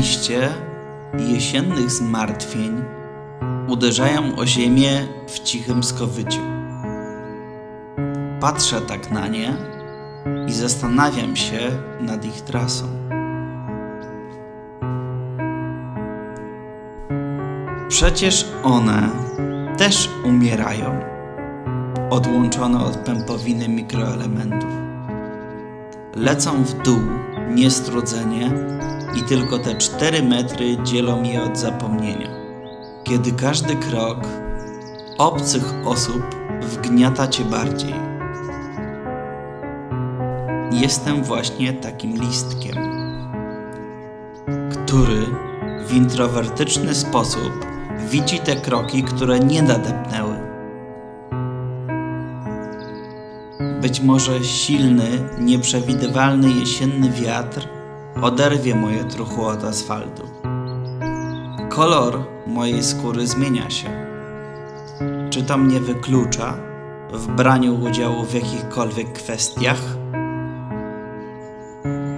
wreszcie jesiennych zmartwień uderzają o ziemię w cichym skowyciu. Patrzę tak na nie i zastanawiam się nad ich trasą. Przecież one też umierają, odłączone od pępowiny mikroelementów. Lecą w dół niestrudzenie i tylko te cztery metry dzielą je od zapomnienia. Kiedy każdy krok obcych osób wgniata cię bardziej. Jestem właśnie takim listkiem, który w introwertyczny sposób widzi te kroki, które nie nadepnęły. Być może silny, nieprzewidywalny jesienny wiatr oderwie moje truchło od asfaltu. Kolor mojej skóry zmienia się. Czy to mnie wyklucza w braniu udziału w jakichkolwiek kwestiach?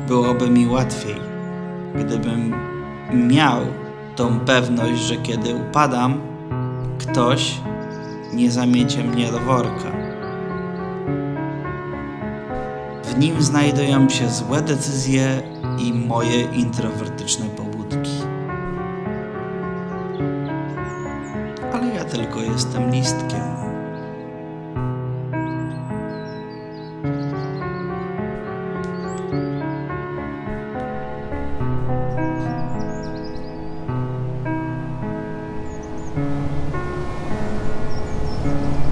Byłoby mi łatwiej, gdybym miał tą pewność, że kiedy upadam, ktoś nie zamiecie mnie do worka. W nim znajdują się złe decyzje i moje introwertyczne pobudki. Ale ja tylko jestem listkiem. thank